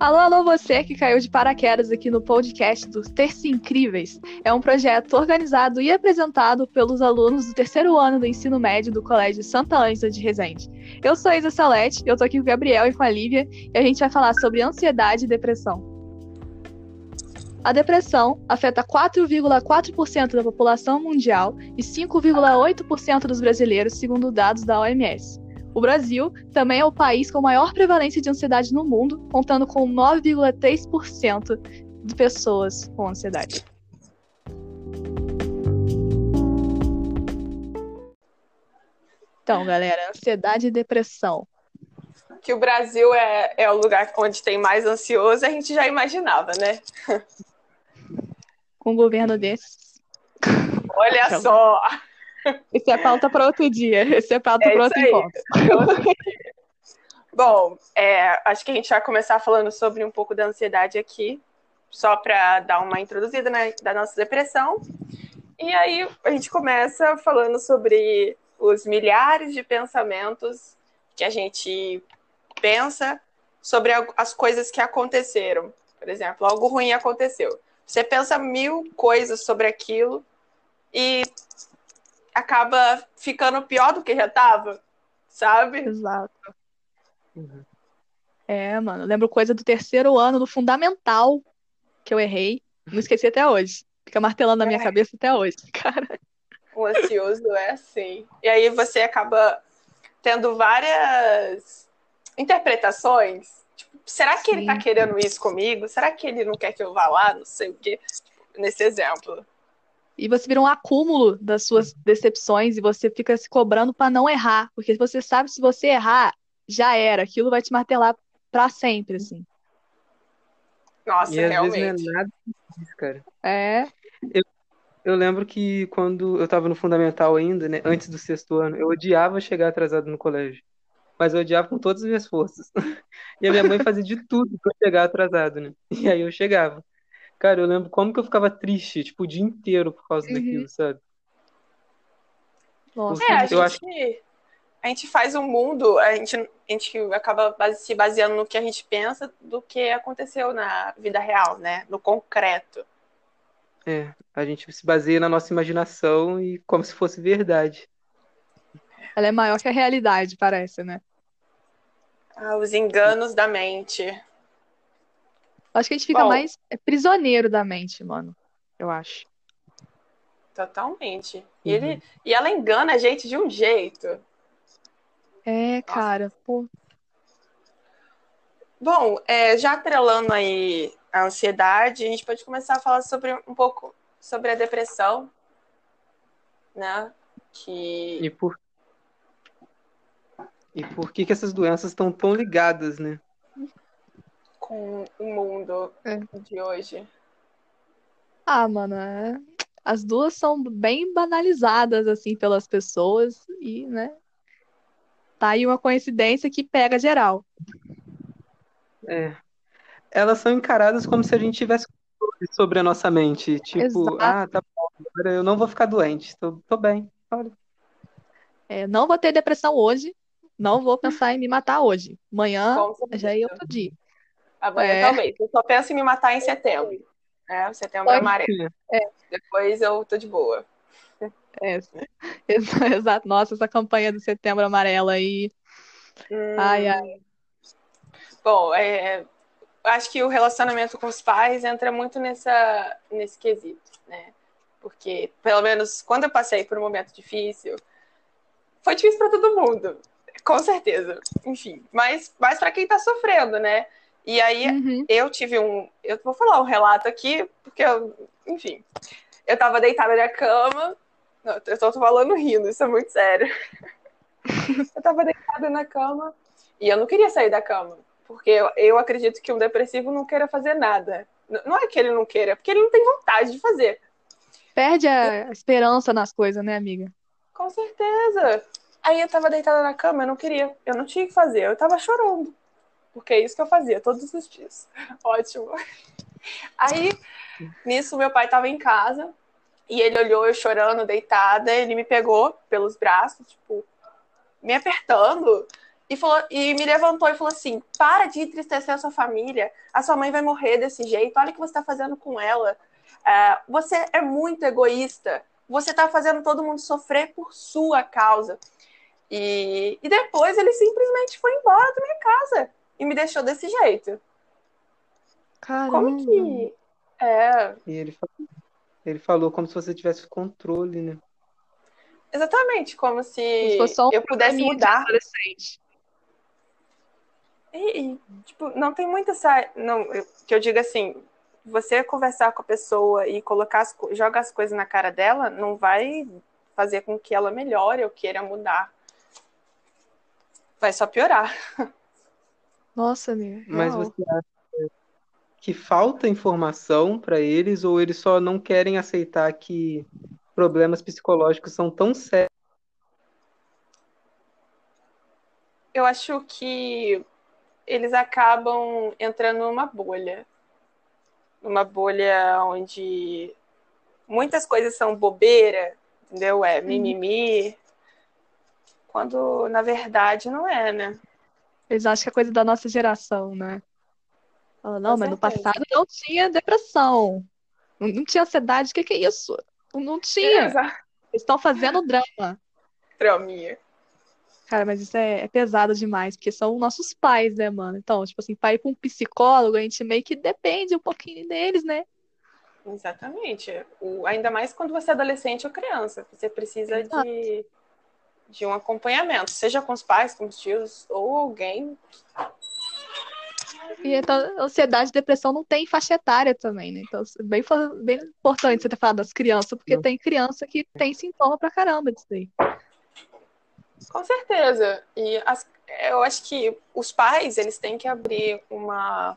Alô, alô, você que caiu de paraquedas aqui no podcast dos Terci Incríveis. É um projeto organizado e apresentado pelos alunos do terceiro ano do ensino médio do Colégio Santa Ângela de Resende. Eu sou Isa Salete, eu tô aqui com o Gabriel e com a Lívia, e a gente vai falar sobre ansiedade e depressão. A depressão afeta 4,4% da população mundial e 5,8% dos brasileiros, segundo dados da OMS. O Brasil também é o país com maior prevalência de ansiedade no mundo, contando com 9,3% de pessoas com ansiedade. Então, galera, ansiedade e depressão. Que o Brasil é, é o lugar onde tem mais ansioso, a gente já imaginava, né? Com um governo desses. Olha só! Isso é pauta para outro dia. Isso é pauta é para outro encontro. Bom, é, acho que a gente vai começar falando sobre um pouco da ansiedade aqui, só para dar uma introduzida né, da nossa depressão. E aí a gente começa falando sobre os milhares de pensamentos que a gente pensa sobre as coisas que aconteceram. Por exemplo, algo ruim aconteceu. Você pensa mil coisas sobre aquilo e acaba ficando pior do que já tava, sabe? Exato. Uhum. É, mano, eu lembro coisa do terceiro ano, do fundamental, que eu errei. Não esqueci até hoje. Fica martelando na minha é. cabeça até hoje, cara. O ansioso é assim. E aí você acaba tendo várias interpretações. Tipo, será que Sim. ele tá querendo isso comigo? Será que ele não quer que eu vá lá? Não sei o quê. Nesse exemplo. E você vira um acúmulo das suas decepções e você fica se cobrando para não errar. Porque você sabe se você errar, já era. Aquilo vai te martelar para sempre, assim. Nossa, e realmente. Às vezes não é nada disso, cara. É. Eu, eu lembro que quando eu estava no fundamental ainda, né, antes do sexto ano, eu odiava chegar atrasado no colégio. Mas eu odiava com todas as minhas forças. E a minha mãe fazia de tudo para chegar atrasado, né? E aí eu chegava. Cara, eu lembro como que eu ficava triste, tipo, o dia inteiro por causa uhum. daquilo, sabe? Nossa. É, a gente, acho... a gente faz um mundo, a gente, a gente acaba se baseando no que a gente pensa do que aconteceu na vida real, né? No concreto. É, a gente se baseia na nossa imaginação e como se fosse verdade. Ela é maior que a realidade, parece, né? Ah, os enganos da mente. Acho que a gente fica Bom, mais é, prisioneiro da mente, mano. Eu acho. Totalmente. E, ele, uhum. e ela engana a gente de um jeito. É, cara, pô. Bom, é, já atrelando aí a ansiedade, a gente pode começar a falar sobre um pouco sobre a depressão, né? Que... E por, e por que, que essas doenças estão tão ligadas, né? Com o mundo é. de hoje? Ah, mano, é... as duas são bem banalizadas, assim, pelas pessoas e, né, tá aí uma coincidência que pega geral. É. Elas são encaradas como se a gente tivesse sobre a nossa mente. Tipo, Exato. ah, tá bom, agora eu não vou ficar doente, tô, tô bem. Olha. É, não vou ter depressão hoje, não vou pensar em me matar hoje. Amanhã já é outro dia. Amanhã é. talvez. Eu só penso em me matar em setembro. Né? Setembro é amarelo. É. Depois eu tô de boa. É, exato. Nossa, essa campanha do setembro amarelo aí. Hum. Ai, ai. Bom, é, acho que o relacionamento com os pais entra muito nessa, nesse quesito, né? Porque, pelo menos, quando eu passei por um momento difícil, foi difícil para todo mundo, com certeza. Enfim, mas, mas para quem tá sofrendo, né? E aí uhum. eu tive um. Eu vou falar um relato aqui, porque eu. Enfim. Eu tava deitada na cama. Não, eu tô falando rindo, isso é muito sério. eu tava deitada na cama e eu não queria sair da cama. Porque eu, eu acredito que um depressivo não queira fazer nada. Não é que ele não queira, é porque ele não tem vontade de fazer. Perde a esperança nas coisas, né, amiga? Com certeza. Aí eu tava deitada na cama, eu não queria, eu não tinha que fazer, eu tava chorando porque é isso que eu fazia todos os dias. Ótimo. Aí, nisso, meu pai estava em casa e ele olhou eu chorando, deitada, ele me pegou pelos braços, tipo, me apertando e, falou, e me levantou e falou assim: para de entristecer a sua família, a sua mãe vai morrer desse jeito, olha o que você está fazendo com ela. É, você é muito egoísta, você está fazendo todo mundo sofrer por sua causa. E, e depois ele simplesmente foi embora da minha casa e me deixou desse jeito. Caramba. Como que. É. E ele falou, ele falou como se você tivesse controle, né? Exatamente, como se, Se um eu pudesse mudar. adolescente. E, e, tipo, não tem muita sa... não eu- que eu diga assim, você conversar com a pessoa e colocar as, joga as coisas na cara dela, não vai fazer com que ela melhore ou queira mudar. Vai só piorar. Nossa, amiga. Mas real. você acha que falta informação para eles ou eles só não querem aceitar que problemas psicológicos são tão sérios? Eu acho que eles acabam entrando numa bolha. Numa bolha onde muitas coisas são bobeira, entendeu? É mimimi. Quando, na verdade, não é, né? Eles acham que é coisa da nossa geração, né? Fala, não, Com mas no certeza. passado não tinha depressão. Não, não tinha ansiedade. O que que é isso? Não, não tinha. Eles estão fazendo drama. Trauminha. Cara, mas isso é, é pesado demais, porque são nossos pais, né, mano? Então, tipo assim, ir pra um psicólogo, a gente meio que depende um pouquinho deles, né? Exatamente. O, ainda mais quando você é adolescente ou criança. Você precisa Exato. de, de um acompanhamento, seja com os pais, com os tios, ou alguém. E então, ansiedade e depressão não tem faixa etária também, né? Então, é bem, bem importante você ter falado das crianças, porque Não. tem criança que tem sintoma pra caramba disso aí. Com certeza. E as- eu acho que os pais, eles têm que abrir uma.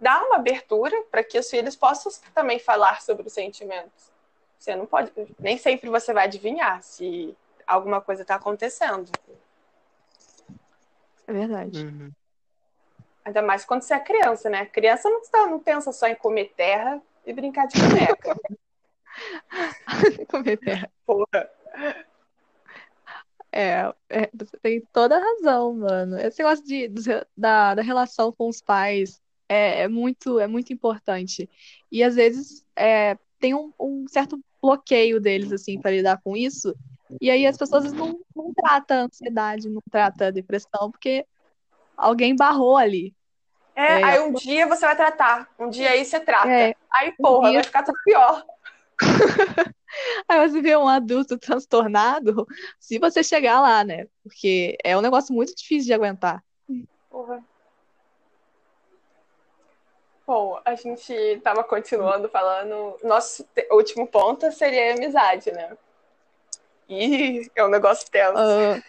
dar uma abertura para que os filhos possam também falar sobre os sentimentos. Você não pode. Nem sempre você vai adivinhar se alguma coisa está acontecendo. É verdade. Uhum. Ainda mais quando você é criança, né? Criança não, tá- não pensa só em comer terra e brincar de boneca. Comer terra. Porra. É, é, você tem toda a razão, mano. Esse negócio de, re- da, da relação com os pais é, é muito, é muito importante. E às vezes é, tem um, um certo bloqueio deles, assim, para lidar com isso. E aí as pessoas não, não tratam ansiedade, não tratam depressão, porque alguém barrou ali. É, É. aí um dia você vai tratar, um dia aí você trata. É, Aí, porra, dia- vai ficar tudo pior. Aí você vê um adulto transtornado, se você chegar lá, né? Porque é um negócio muito difícil de aguentar. Porra. Bom, a gente tava continuando falando. Nosso último ponto seria a amizade, né? Ih, é um negócio tenso. Ah,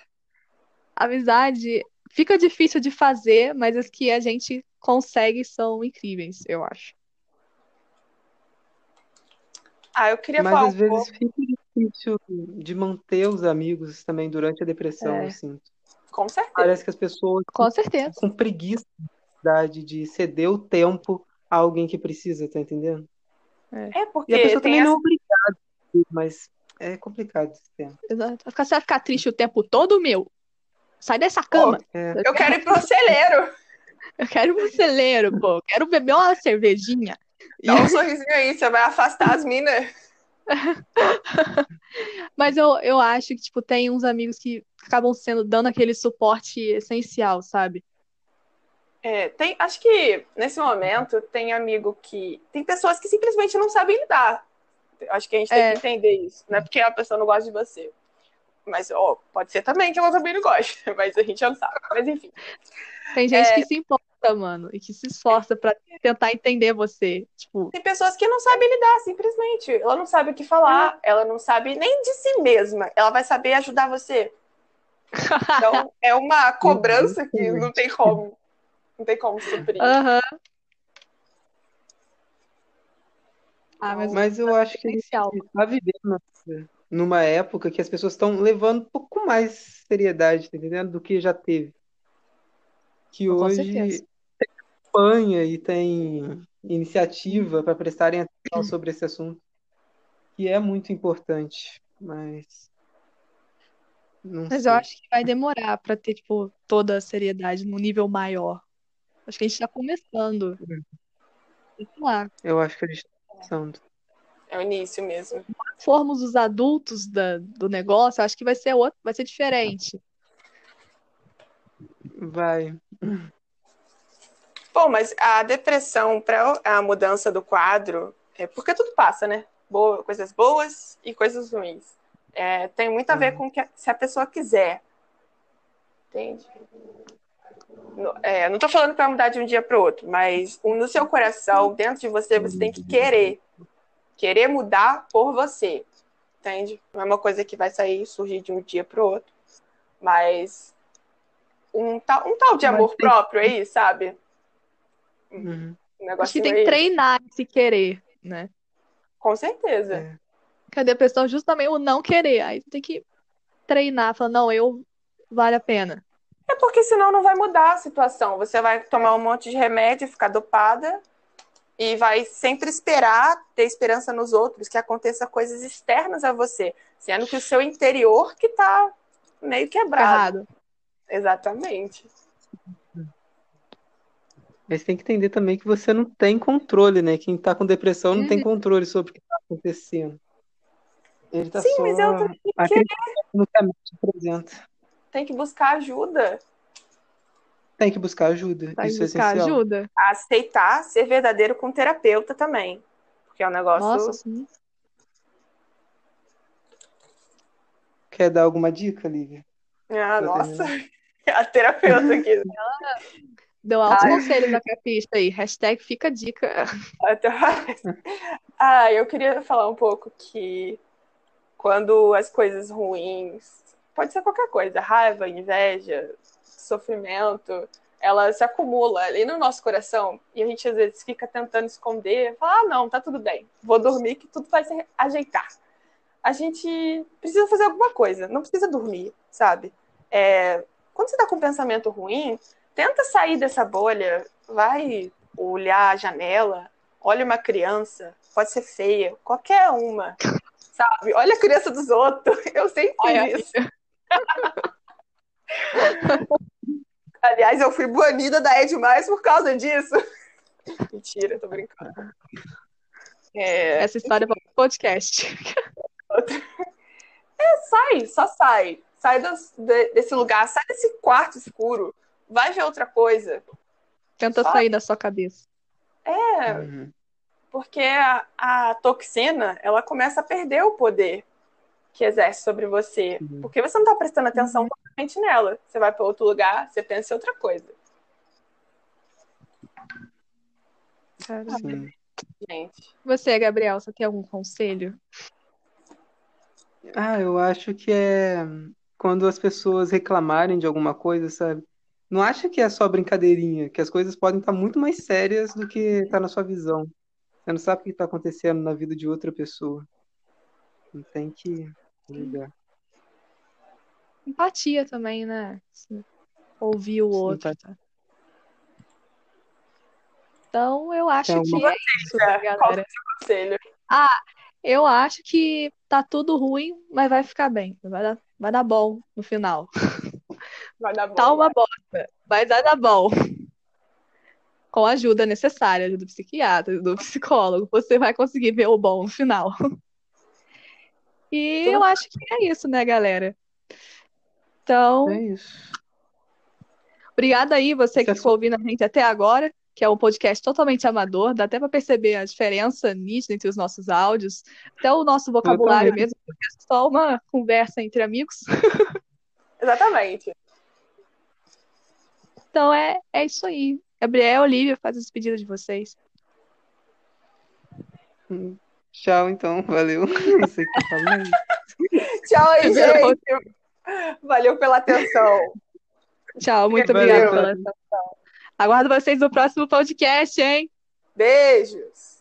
amizade fica difícil de fazer, mas as que a gente consegue são incríveis, eu acho. Ah, eu queria Mas falar às um vezes pouco. fica difícil de manter os amigos também durante a depressão, É. eu sinto. Com certeza. Parece que as pessoas Com certeza. ficam com preguiça de ceder o tempo a alguém que precisa, tá entendendo? É E porque a pessoa tem também não é essa... obrigada, mas é complicado esse tempo. Exato. Você vai ficar triste o tempo todo, meu? Sai dessa cama. É, Eu quero ir pro celeiro. Eu quero um celeiro, pô. Eu quero beber uma cervejinha. Dá um sorrisinho aí, você vai afastar as minas. Mas eu, eu acho que, tipo, tem uns amigos que acabam sendo, dando aquele suporte essencial, sabe? É, tem, acho que nesse momento tem amigo que. Tem pessoas que simplesmente não sabem lidar. Acho que a gente tem É. que entender isso. Não é porque a pessoa não gosta de você. Mas, ó, pode ser também que ela também não goste. Mas a gente já não sabe. Mas enfim. Tem gente É. que se importa, mano, e que se esforça pra tentar entender você. Tipo, Tem pessoas que não sabem lidar, simplesmente. Ela não sabe o que falar, ela não sabe nem de si mesma. Ela vai saber ajudar você. Então, é uma cobrança que não tem como. Não tem como suprir. aham. Ah, mas Mas eu acho que a gente está vivendo numa época que as pessoas estão levando um pouco mais seriedade, tá entendendo? Do que já teve. Que Com hoje certeza. tem campanha e tem iniciativa para prestarem atenção sobre esse assunto, que é muito importante. Mas Não Mas sei. eu acho que vai demorar pra ter, tipo, toda a seriedade num nível maior. Acho que a gente tá começando. Sei lá. Eu acho que eles estão É o início mesmo. Formos os adultos da- do negócio, acho que vai ser outro, vai ser diferente. Vai. Bom, mas a depressão para a mudança do quadro, é porque tudo passa, né? Boa, coisas boas e coisas ruins. É, tem muito a ver com que a- se a pessoa quiser. Entende? É, não tô falando para mudar de um dia para o outro, mas no seu coração, dentro de você, você tem que querer. Querer mudar por você. Entende? Não é uma coisa que vai sair, surgir de um dia para o outro. Mas um tal, um tal de amor próprio aí, sabe? Uhum. Um Acho que tem que treinar esse querer, né? Com certeza. É. Porque a depressão é justamente o não querer. Aí tem que treinar, falar, não, eu vale a pena. É porque senão não vai mudar a situação. Você vai tomar um monte de remédio, ficar dopada e vai sempre esperar, ter esperança nos outros, que aconteça coisas externas a você, sendo que o seu interior que tá meio quebrado. Errado. Exatamente. Mas tem que entender também que você não tem controle, né? Quem tá com depressão não tem Uhum. controle sobre o que tá acontecendo. Ele tá Sim, só mas eu tenho que acreditando no que a mente apresenta. Tem que buscar ajuda, Tem que buscar ajuda. Vai Isso é buscar essencial. ajuda. aceitar ser verdadeiro com o terapeuta também. Porque é um negócio. Nossa, sim. Quer dar alguma dica, Lívia? Ah, Pra nossa. A terapeuta aqui. Deu altos Ai. conselhos na capista aí. Hashtag fica a dica. Até mais. Ah, eu queria falar um pouco que quando as coisas ruins, pode ser qualquer coisa, raiva, inveja, sofrimento, ela se acumula ali no nosso coração e a gente às vezes fica tentando esconder, fala, ah, não, tá tudo bem, vou dormir que tudo vai se ajeitar. A gente precisa fazer alguma coisa, não precisa dormir, sabe? É, quando você tá com um pensamento ruim, tenta sair dessa bolha, vai olhar a janela, olha uma criança, pode ser feia, qualquer uma, sabe? Olha a criança dos outros. Eu sempre fiz Olha, isso. Aliás, eu fui banida da Ed Mais por causa disso. Mentira, tô brincando. É, Essa história vai pro podcast. sai, só sai. Sai dos- de- desse lugar, sai desse quarto escuro. Vai ver outra coisa. Tenta Só- sair da sua cabeça. É, Uhum. porque a, a toxina, ela começa a perder o poder que exerce sobre você. Uhum. Porque você não tá prestando atenção totalmente nela. Você vai para outro lugar, você pensa em outra coisa. Sim. Gente, Você, Gabriel, você tem algum conselho? Ah, eu acho que é quando as pessoas reclamarem de alguma coisa, sabe? Não acha que é só brincadeirinha, que as coisas podem estar muito mais sérias do que tá na sua visão. Você não sabe o que está acontecendo na vida de outra pessoa. Não tem que ligar. Empatia também, né? Assim, Ouvir o outro. tá. Então, eu acho Tem que é isso, né, qual galera. conselho. Eu acho que tá tudo ruim, mas vai ficar bem. Vai dar, vai dar bom no final. Vai dar bom. Tá uma bosta, mas vai dar bom. Com a ajuda necessária, ajuda do psiquiatra, do psicólogo, você vai conseguir ver o bom no final. E eu acho que é isso, né, galera? Então, É isso. obrigada aí, você que é ficou ouvindo a gente até agora, que é um podcast totalmente amador, dá até para perceber a diferença nítida entre os nossos áudios, até o nosso vocabulário mesmo, porque é só uma conversa entre amigos. Exatamente. Então é, é isso aí. Gabriel, Olivia, faz a despedida de vocês. Hum, Tchau, então. Valeu. Não sei o que. Tchau aí, gente. Valeu pela atenção. Tchau, muito Valeu, obrigada pela atenção. Aguardo vocês no próximo podcast, hein? Beijos.